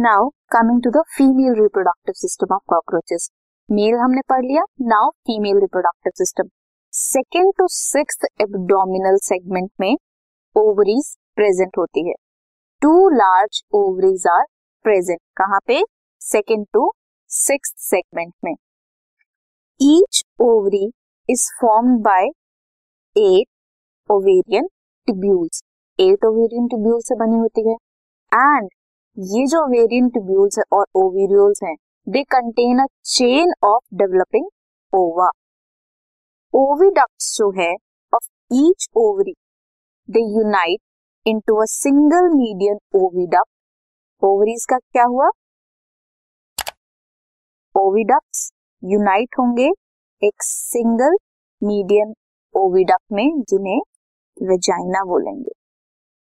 Now coming to the female reproductive system of cockroaches male हमने पढ़ लिया now female reproductive system second to six abdominal segment में ovaries present होती है. Two large ovaries are present कहाँ पे? Second to six segment में. Each ovary is form by eight ovarian tubules eight ovarian tubule से बनी होती है. एंड ये जो ओवेरियन ट्यूब्यूल्स है और ओवेरियोल्स हैं they contain a chain of developing ova oviducts जो है of each ovary they unite into a single median oviduct ovaries का क्या हुआ? ओविडक्ट्स यूनाइट होंगे एक सिंगल मीडियन ओविडक्ट में, जिन्हें वेजाइना बोलेंगे.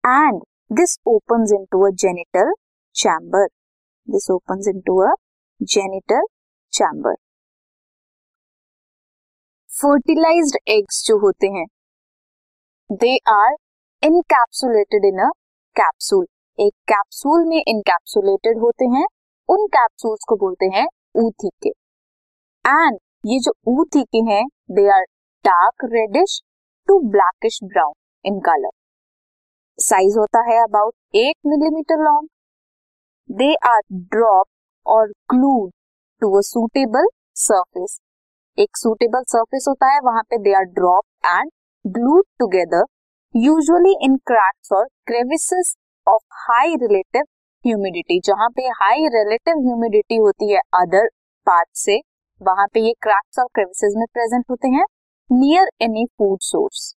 And this opens into a genital chamber this opens into a genital chamber fertilized eggs जो होते हैं they are encapsulated in a capsule एक कैप्सूल में इनकैप्सुलेटेड होते हैं, उन कैप्सूल्स को बोलते हैं ऊथिके. एंड ये जो ऊथिके हैं they are dark reddish to blackish brown in colour size होता है about eight millimetre long they are drop और glued to a suitable surface एक सुटेबल सर्फेस होता है, वहाँ पे they are drop and glued together usually in cracks और crevices of high relative humidity जहाँ पे हाई रिलेटिव ह्यूमिडिटी होती है अदर पार्ट से, वहाँ पे ये क्रैक्स और क्रेविसेस में प्रेजेंट होते हैं near any food source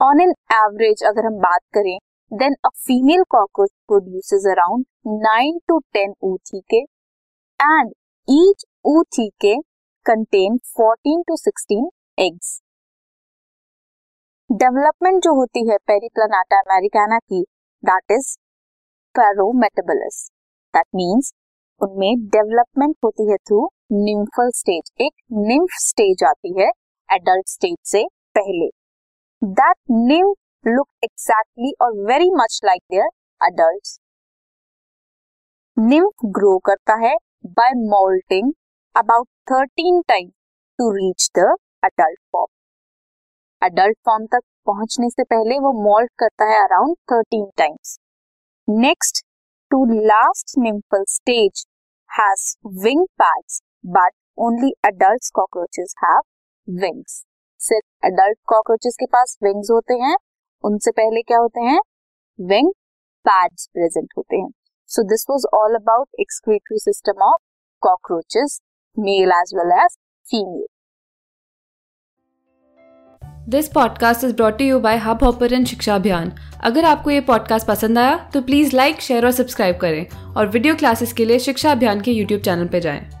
on an average अगर हम बात करें then a female cockroach produces around nine to ten oothecae and each ootheca contain fourteen to sixteen eggs development जो होती है पेरिप्लानाटा अमेरिकाना की that is paurometabolous that means उनमें development होती है थ्रू निम्फल स्टेज एक निम्फ स्टेज आती है एडल्ट स्टेज से पहले। दैट निम्फ लुक एग्जैक्टली और very much like their adult nymph grow करता है by moulting about thirteen time to reach the adult form adult form तक पहुँचने से पहले वो मोल्ट करता है around thirteen times next to last nymphal stage has wing pads but only adult cockroaches have wings सिर्फ़ अडल्ट कॉकरोचेस के पास विंग्स होते हैं। उनसे पहले क्या होते हैं? विंग पैड्स प्रेजेंट होते हैं। So this was all about excretory system of cockroaches male as well as female this podcast is brought you by Hub Hopper Shiksha Abhiyan अगर आपको ये पॉडकास्ट पसंद आया तो प्लीज़ लाइक शेयर और subscribe करें। और वीडियो क्लासेस के लिए शिक्षा अभियान के यूट्यूब चैनल पर जाएँ।